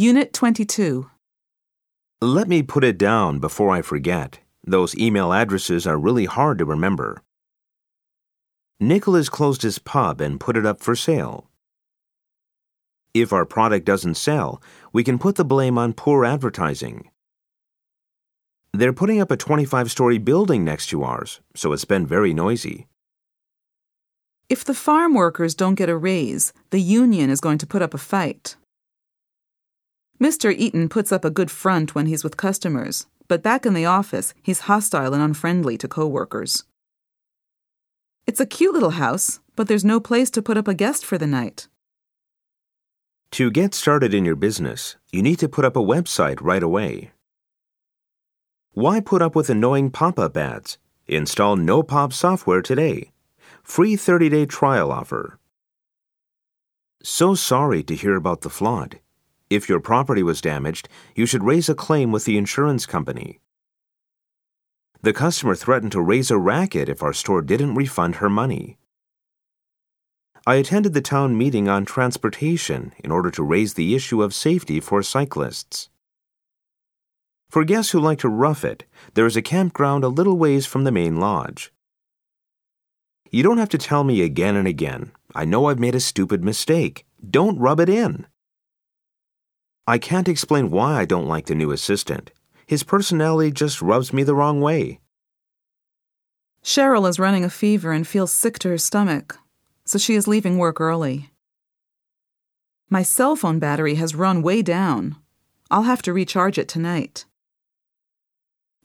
Unit 22. Let me put it down before I forget. Those email addresses are really hard to remember. Nicholas closed his pub and put it up for sale. If our product doesn't sell, we can put the blame on poor advertising. They're putting up a 25 story building next to ours, so it's been very noisy. If the farm workers don't get a raise, the union is going to put up a fight. Mr. Eaton puts up a good front when he's with customers, but back in the office, he's hostile and unfriendly to coworkers. It's a cute little house, but there's no place to put up a guest for the night. To get started in your business, you need to put up a website right away. Why put up with annoying pop up ads? Install No Pop software today. Free 30 day trial offer. So sorry to hear about the flood. If your property was damaged, you should raise a claim with the insurance company. The customer threatened to raise a racket if our store didn't refund her money. I attended the town meeting on transportation in order to raise the issue of safety for cyclists. For guests who like to rough it, there is a campground a little ways from the main lodge. You don't have to tell me again and again. I know I've made a stupid mistake. Don't rub it in. I can't explain why I don't like the new assistant. His personality just rubs me the wrong way. Cheryl is running a fever and feels sick to her stomach, so she is leaving work early. My cell phone battery has run way down. I'll have to recharge it tonight.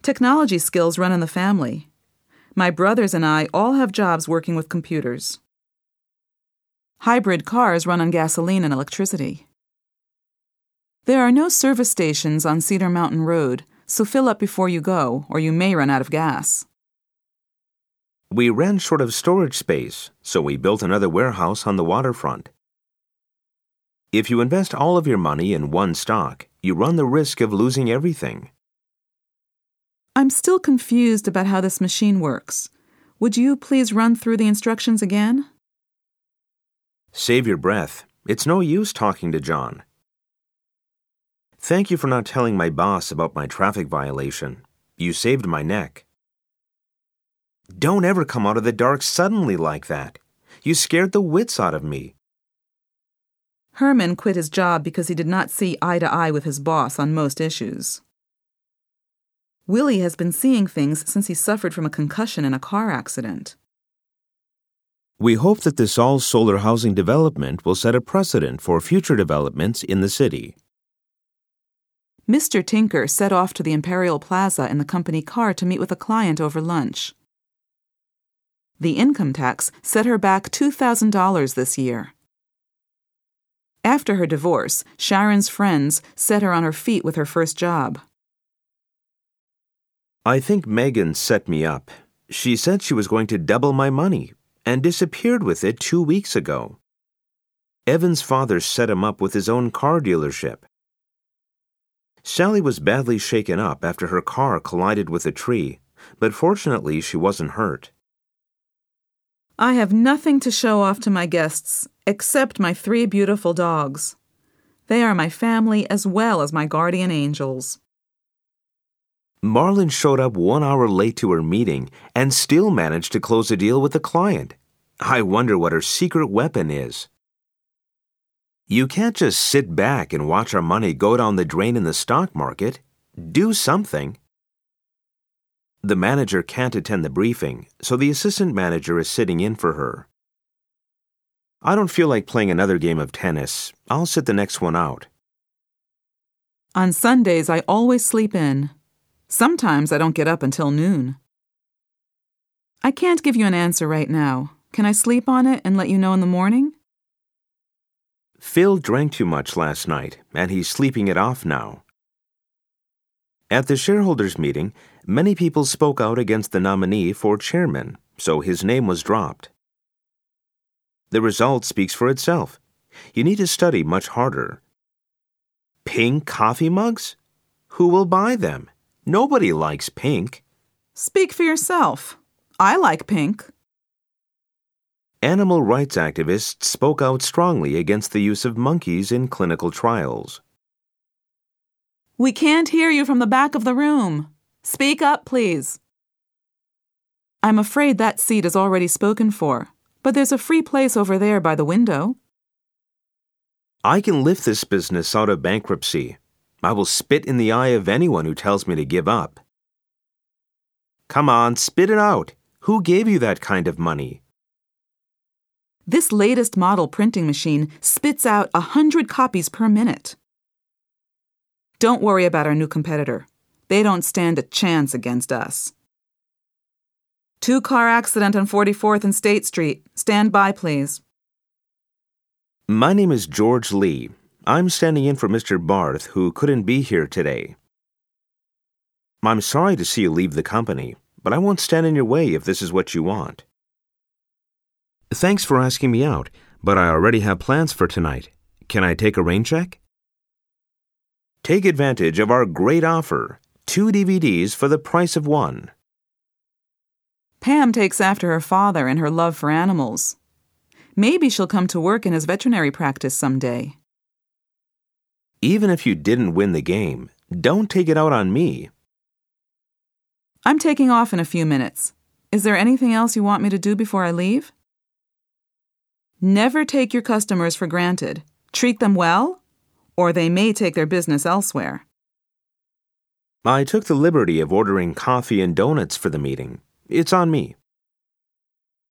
Technology skills run in the family. My brothers and I all have jobs working with computers. Hybrid cars run on gasoline and electricity. There are no service stations on Cedar Mountain Road, so fill up before you go, or you may run out of gas. We ran short of storage space, so we built another warehouse on the waterfront. If you invest all of your money in one stock, you run the risk of losing everything. I'm still confused about how this machine works. Would you please run through the instructions again? Save your breath. It's no use talking to John. Thank you for not telling my boss about my traffic violation. You saved my neck. Don't ever come out of the dark suddenly like that. You scared the wits out of me. Herman quit his job because he did not see eye to eye with his boss on most issues. Willie has been seeing things since he suffered from a concussion in a car accident. We hope that this all solar housing development will set a precedent for future developments in the city. Mr. Tinker set off to the Imperial Plaza in the company car to meet with a client over lunch. The income tax set her back $2,000 this year. After her divorce, Sharon's friends set her on her feet with her first job. I think Megan set me up. She said she was going to double my money and disappeared with it two weeks ago. Evan's father set him up with his own car dealership. Sally was badly shaken up after her car collided with a tree, but fortunately she wasn't hurt. I have nothing to show off to my guests except my three beautiful dogs. They are my family as well as my guardian angels. Marlin showed up one hour late to her meeting and still managed to close a deal with the client. I wonder what her secret weapon is. You can't just sit back and watch our money go down the drain in the stock market. Do something. The manager can't attend the briefing, so the assistant manager is sitting in for her. I don't feel like playing another game of tennis. I'll sit the next one out. On Sundays, I always sleep in. Sometimes I don't get up until noon. I can't give you an answer right now. Can I sleep on it and let you know in the morning? Phil drank too much last night, and he's sleeping it off now. At the shareholders' meeting, many people spoke out against the nominee for chairman, so his name was dropped. The result speaks for itself. You need to study much harder. Pink coffee mugs? Who will buy them? Nobody likes pink. Speak for yourself. I like pink. Animal rights activists spoke out strongly against the use of monkeys in clinical trials. We can't hear you from the back of the room. Speak up, please. I'm afraid that seat is already spoken for, but there's a free place over there by the window. I can lift this business out of bankruptcy. I will spit in the eye of anyone who tells me to give up. Come on, spit it out. Who gave you that kind of money? This latest model printing machine spits out a hundred copies per minute. Don't worry about our new competitor. They don't stand a chance against us. Two car accident on 44th and State Street. Stand by, please. My name is George Lee. I'm standing in for Mr. Barth, who couldn't be here today. I'm sorry to see you leave the company, but I won't stand in your way if this is what you want. Thanks for asking me out, but I already have plans for tonight. Can I take a rain check? Take advantage of our great offer two DVDs for the price of one. Pam takes after her father in her love for animals. Maybe she'll come to work in his veterinary practice someday. Even if you didn't win the game, don't take it out on me. I'm taking off in a few minutes. Is there anything else you want me to do before I leave? Never take your customers for granted. Treat them well, or they may take their business elsewhere. I took the liberty of ordering coffee and donuts for the meeting. It's on me.